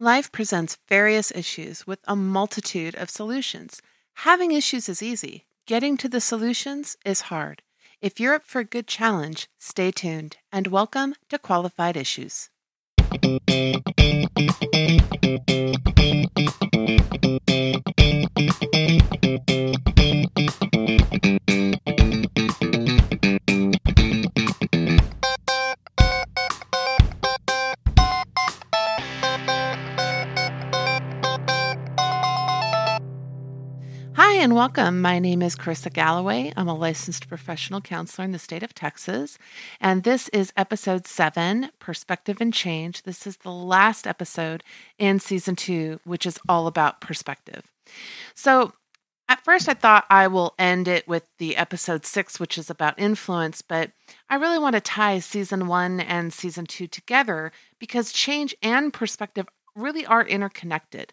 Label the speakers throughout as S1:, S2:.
S1: Life presents various issues with a multitude of solutions. Having issues is easy, getting to the solutions is hard. If you're up for a good challenge, stay tuned and welcome to Qualified Issues. And welcome. My name is Carissa Galloway. I'm a licensed professional counselor in the state of Texas. And this is episode seven Perspective and Change. This is the last episode in season two, which is all about perspective. So, at first, I thought I will end it with the episode six, which is about influence, but I really want to tie season one and season two together because change and perspective really are interconnected.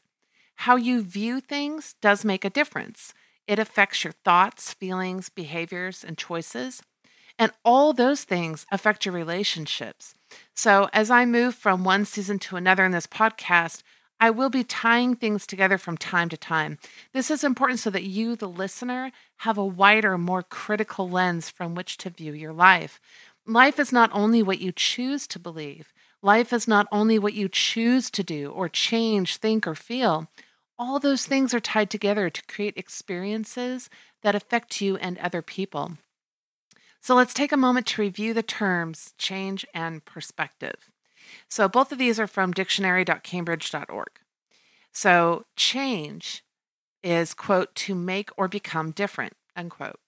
S1: How you view things does make a difference. It affects your thoughts, feelings, behaviors, and choices. And all those things affect your relationships. So, as I move from one season to another in this podcast, I will be tying things together from time to time. This is important so that you, the listener, have a wider, more critical lens from which to view your life. Life is not only what you choose to believe, life is not only what you choose to do or change, think, or feel all those things are tied together to create experiences that affect you and other people. So let's take a moment to review the terms change and perspective. So both of these are from dictionary.cambridge.org. So change is, quote, to make or become different, unquote.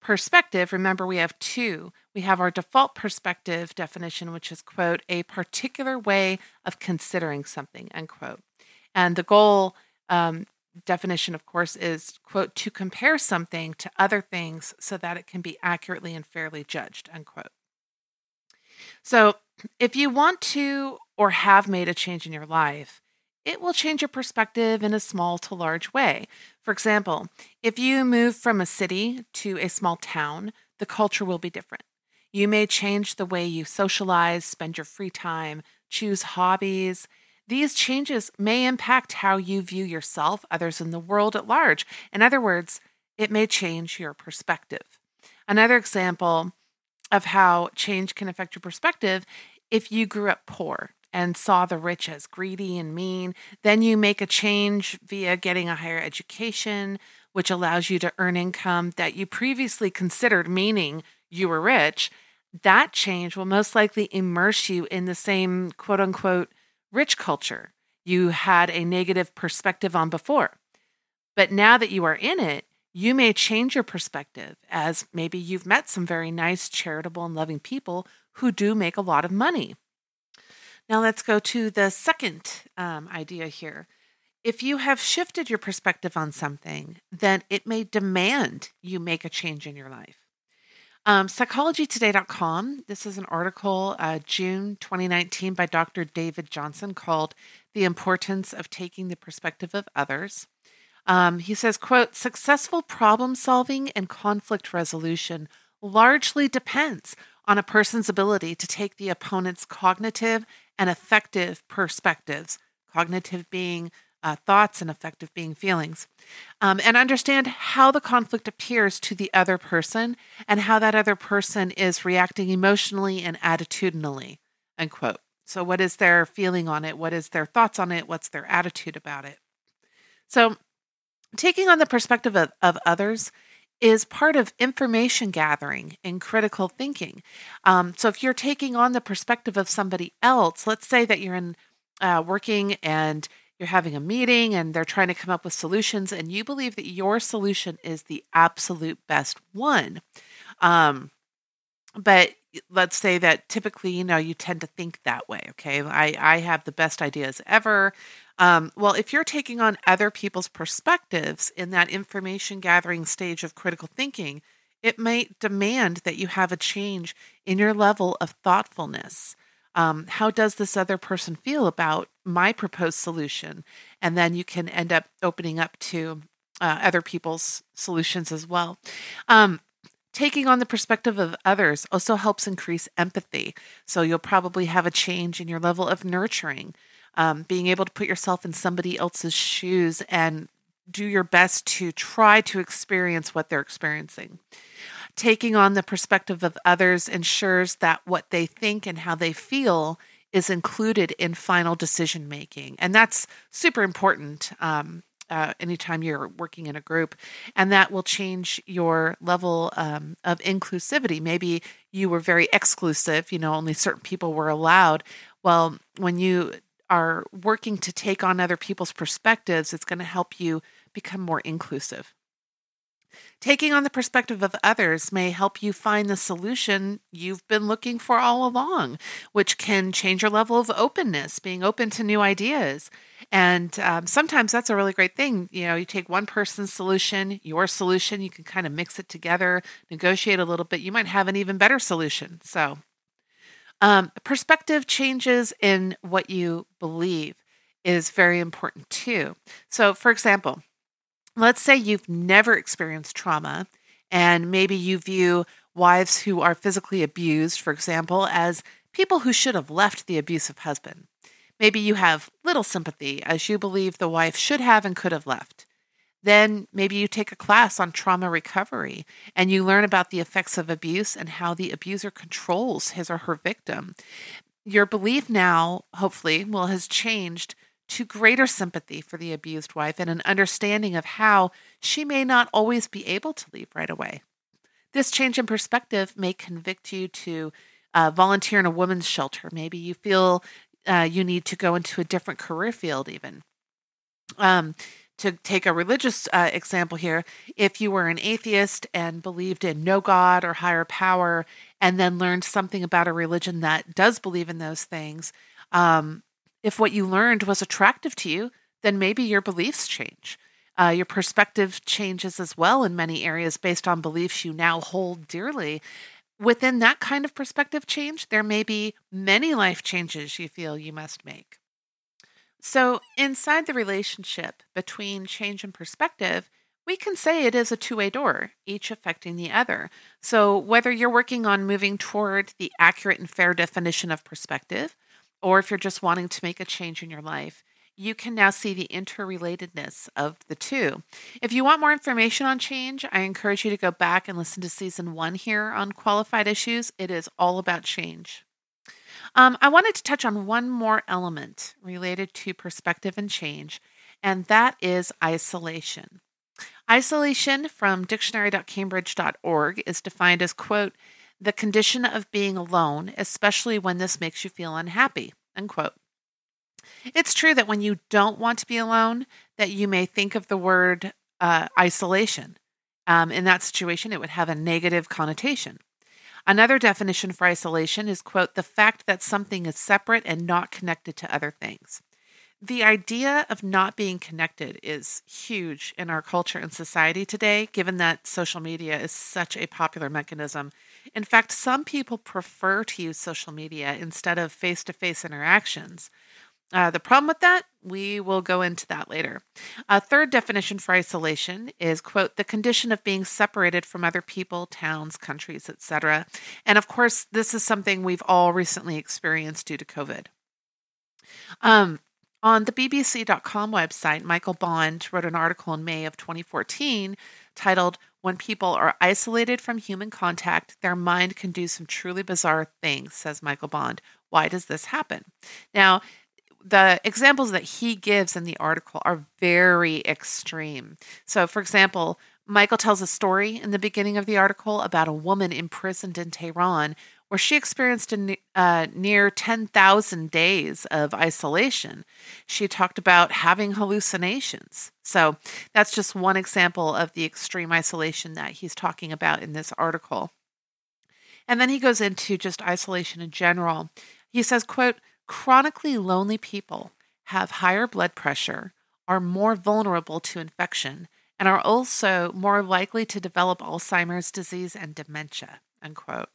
S1: Perspective, remember we have two. We have our default perspective definition, which is, quote, a particular way of considering something, unquote. And the goal um, definition, of course, is, quote, to compare something to other things so that it can be accurately and fairly judged, unquote. So, if you want to or have made a change in your life, it will change your perspective in a small to large way. For example, if you move from a city to a small town, the culture will be different. You may change the way you socialize, spend your free time, choose hobbies, these changes may impact how you view yourself, others in the world at large. In other words, it may change your perspective. Another example of how change can affect your perspective if you grew up poor and saw the rich as greedy and mean, then you make a change via getting a higher education, which allows you to earn income that you previously considered meaning you were rich. That change will most likely immerse you in the same quote unquote rich culture you had a negative perspective on before. But now that you are in it, you may change your perspective as maybe you've met some very nice, charitable, and loving people who do make a lot of money. Now, let's go to the second um, idea here. If you have shifted your perspective on something, then it may demand you make a change in your life. Um, psychologytoday.com. This is an article, uh, June 2019, by Dr. David Johnson called The Importance of Taking the Perspective of Others. Um, he says, quote, successful problem solving and conflict resolution largely depends on a person's ability to take the opponent's cognitive and affective perspectives, cognitive being uh, thoughts and affective being feelings, um, and understand how the conflict appears to the other person and how that other person is reacting emotionally and attitudinally. Unquote. So, what is their feeling on it? What is their thoughts on it? What's their attitude about it? So, taking on the perspective of, of others is part of information gathering and critical thinking. Um, so, if you're taking on the perspective of somebody else, let's say that you're in uh, working and you're having a meeting and they're trying to come up with solutions and you believe that your solution is the absolute best one. Um, but let's say that typically you know you tend to think that way okay? I i have the best ideas ever. Um, well if you're taking on other people's perspectives in that information gathering stage of critical thinking it might demand that you have a change in your level of thoughtfulness. Um, how does this other person feel about my proposed solution? And then you can end up opening up to uh, other people's solutions as well. Um, taking on the perspective of others also helps increase empathy. So you'll probably have a change in your level of nurturing. um, being able to put yourself in somebody else's shoes and do your best to try to experience what they're experiencing. Taking on the perspective of others ensures that what they think and how they feel is included in final decision making. And that's super important um, uh, anytime you're working in a group. And that will change your level um, of inclusivity. Maybe you were very exclusive, you know, only certain people were allowed. Well, when you are working to take on other people's perspectives, it's going to help you become more inclusive. Taking on the perspective of others may help you find the solution you've been looking for all along, which can change your level of openness, being open to new ideas. And um, sometimes that's a really great thing. You know, you take one person's solution, your solution, you can kind of mix it together, negotiate a little bit. You might have an even better solution. So, um, perspective changes in what you believe is very important too. So, for example, let's say you've never experienced trauma and maybe you view wives who are physically abused, for example, as people who should have left the abusive husband. Maybe you have little sympathy as you believe the wife should have and could have left. Then maybe you take a class on trauma recovery and you learn about the effects of abuse and how the abuser controls his or her victim. Your belief now, hopefully, will has changed to greater sympathy for the abused wife and an understanding of how she may not always be able to leave right away. This change in perspective may convict you to uh, volunteer in a women's shelter. Maybe you feel uh, you need to go into a different career field, even. Um, to take a religious uh, example here, if you were an atheist and believed in no God or higher power, and then learned something about a religion that does believe in those things, um, if what you learned was attractive to you, then maybe your beliefs change. Uh, your perspective changes as well in many areas based on beliefs you now hold dearly. Within that kind of perspective change, there may be many life changes you feel you must make. So, inside the relationship between change and perspective, we can say it is a two way door, each affecting the other. So, whether you're working on moving toward the accurate and fair definition of perspective, or if you're just wanting to make a change in your life, you can now see the interrelatedness of the two. If you want more information on change, I encourage you to go back and listen to season one here on qualified issues. It is all about change. Um, I wanted to touch on one more element related to perspective and change, and that is isolation. Isolation from dictionary.cambridge.org is defined as, quote, the condition of being alone, especially when this makes you feel unhappy. It's true that when you don't want to be alone, that you may think of the word uh, isolation. Um, in that situation, it would have a negative connotation. Another definition for isolation is, quote, the fact that something is separate and not connected to other things the idea of not being connected is huge in our culture and society today, given that social media is such a popular mechanism. In fact, some people prefer to use social media instead of face to face interactions. Uh, the problem with that, we will go into that later. A third definition for isolation is, quote, the condition of being separated from other people, towns, countries, etc. And of course, this is something we've all recently experienced due to COVID. Um, on the BBC.com website, Michael Bond wrote an article in May of 2014 titled, When People Are Isolated from Human Contact, Their Mind Can Do Some Truly Bizarre Things, says Michael Bond. Why does this happen? Now, the examples that he gives in the article are very extreme. So, for example, Michael tells a story in the beginning of the article about a woman imprisoned in Tehran where she experienced a uh, near 10,000 days of isolation. She talked about having hallucinations. So that's just one example of the extreme isolation that he's talking about in this article. And then he goes into just isolation in general. He says, quote, chronically lonely people have higher blood pressure, are more vulnerable to infection, and are also more likely to develop Alzheimer's disease and dementia, unquote.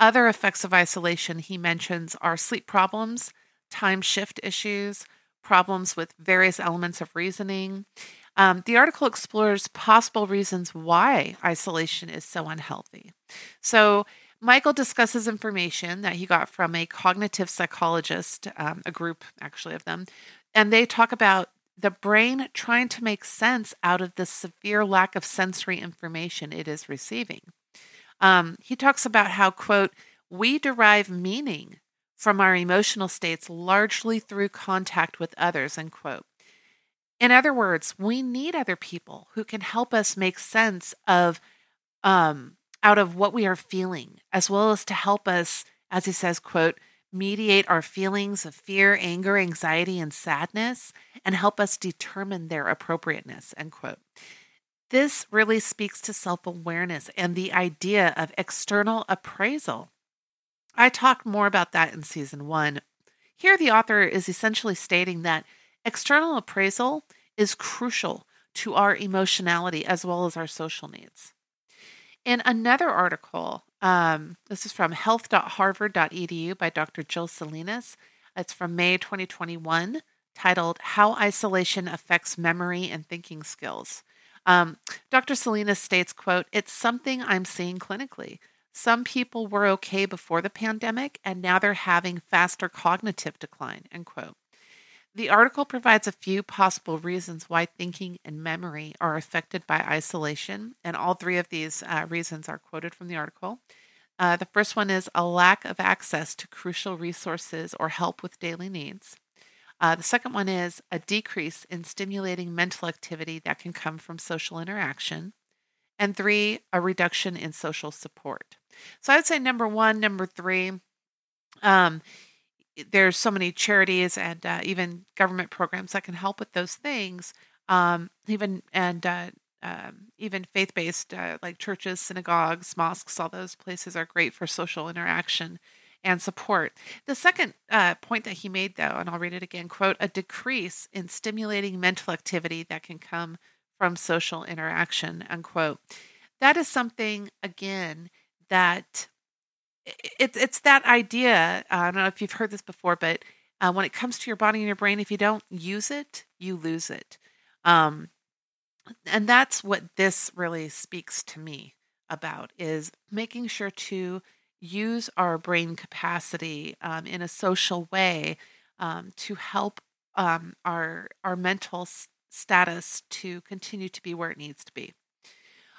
S1: Other effects of isolation he mentions are sleep problems, time shift issues, problems with various elements of reasoning. Um, the article explores possible reasons why isolation is so unhealthy. So, Michael discusses information that he got from a cognitive psychologist, um, a group actually of them, and they talk about the brain trying to make sense out of the severe lack of sensory information it is receiving. Um, he talks about how, quote, we derive meaning from our emotional states largely through contact with others, end quote. In other words, we need other people who can help us make sense of um, out of what we are feeling, as well as to help us, as he says, quote, mediate our feelings of fear, anger, anxiety, and sadness, and help us determine their appropriateness, end quote. This really speaks to self awareness and the idea of external appraisal. I talked more about that in season one. Here, the author is essentially stating that external appraisal is crucial to our emotionality as well as our social needs. In another article, um, this is from health.harvard.edu by Dr. Joel Salinas. It's from May 2021, titled How Isolation Affects Memory and Thinking Skills. Um, Dr. Salinas states, quote, It's something I'm seeing clinically. Some people were okay before the pandemic, and now they're having faster cognitive decline, end quote. The article provides a few possible reasons why thinking and memory are affected by isolation, and all three of these uh, reasons are quoted from the article. Uh, the first one is a lack of access to crucial resources or help with daily needs. Uh, the second one is a decrease in stimulating mental activity that can come from social interaction. And three, a reduction in social support. So I would say number one, number three, um, there's so many charities and uh, even government programs that can help with those things. Um, even and uh, um, even faith-based uh, like churches, synagogues, mosques, all those places are great for social interaction and support. The second uh, point that he made, though, and I'll read it again: "quote A decrease in stimulating mental activity that can come from social interaction." Unquote. That is something again that it's it's that idea. Uh, I don't know if you've heard this before, but uh, when it comes to your body and your brain, if you don't use it, you lose it. Um, and that's what this really speaks to me about is making sure to use our brain capacity um, in a social way um, to help um, our our mental s- status to continue to be where it needs to be.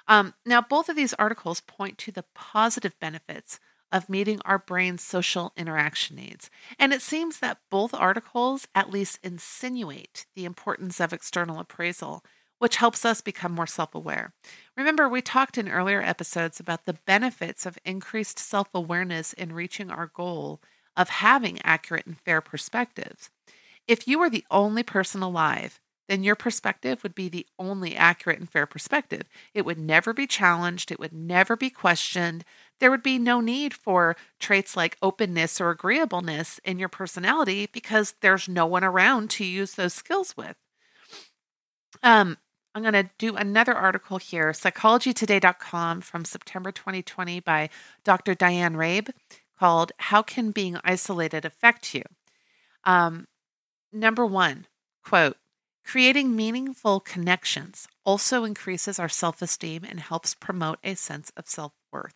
S1: Um, now, both of these articles point to the positive benefits of meeting our brain's social interaction needs. And it seems that both articles at least insinuate the importance of external appraisal, which helps us become more self aware. Remember, we talked in earlier episodes about the benefits of increased self awareness in reaching our goal of having accurate and fair perspectives. If you were the only person alive then your perspective would be the only accurate and fair perspective. It would never be challenged, it would never be questioned. There would be no need for traits like openness or agreeableness in your personality because there's no one around to use those skills with. Um, I'm going to do another article here, psychologytoday.com from September 2020 by Dr. Diane Rabe called How Can Being Isolated Affect You? Um, number one, quote, Creating meaningful connections also increases our self esteem and helps promote a sense of self worth.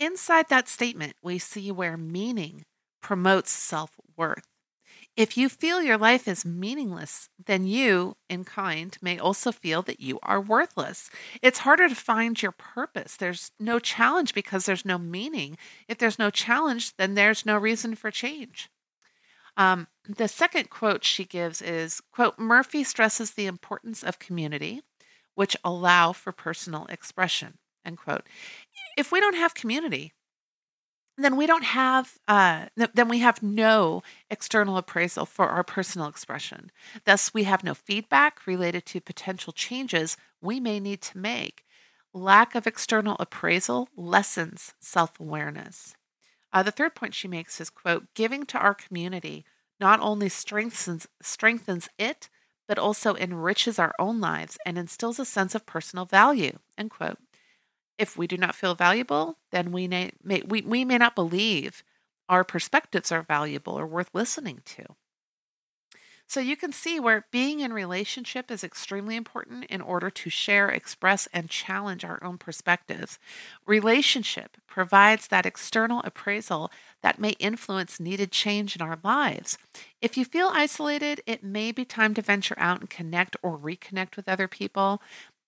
S1: Inside that statement, we see where meaning promotes self worth. If you feel your life is meaningless, then you, in kind, may also feel that you are worthless. It's harder to find your purpose. There's no challenge because there's no meaning. If there's no challenge, then there's no reason for change. Um, the second quote she gives is quote Murphy stresses the importance of community, which allow for personal expression. End quote. If we don't have community, then we don't have uh, then we have no external appraisal for our personal expression thus we have no feedback related to potential changes we may need to make lack of external appraisal lessens self-awareness uh, the third point she makes is quote, giving to our community not only strengthens strengthens it, but also enriches our own lives and instills a sense of personal value. End quote. If we do not feel valuable, then we may, may we, we may not believe our perspectives are valuable or worth listening to. So you can see where being in relationship is extremely important in order to share, express, and challenge our own perspectives. Relationship provides that external appraisal that may influence needed change in our lives. If you feel isolated, it may be time to venture out and connect or reconnect with other people.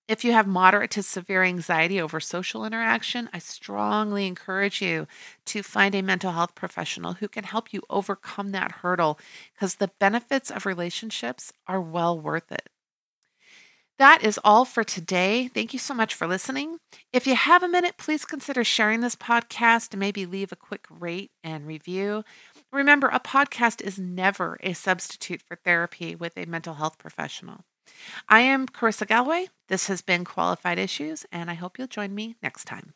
S1: If you have moderate to severe anxiety over social interaction, I strongly encourage you to find a mental health professional who can help you overcome that hurdle because the benefits of relationships are well worth it. That is all for today. Thank you so much for listening. If you have a minute, please consider sharing this podcast and maybe leave a quick rate and review. Remember, a podcast is never a substitute for therapy with a mental health professional. I am Carissa Galloway. This has been Qualified Issues, and I hope you'll join me next time.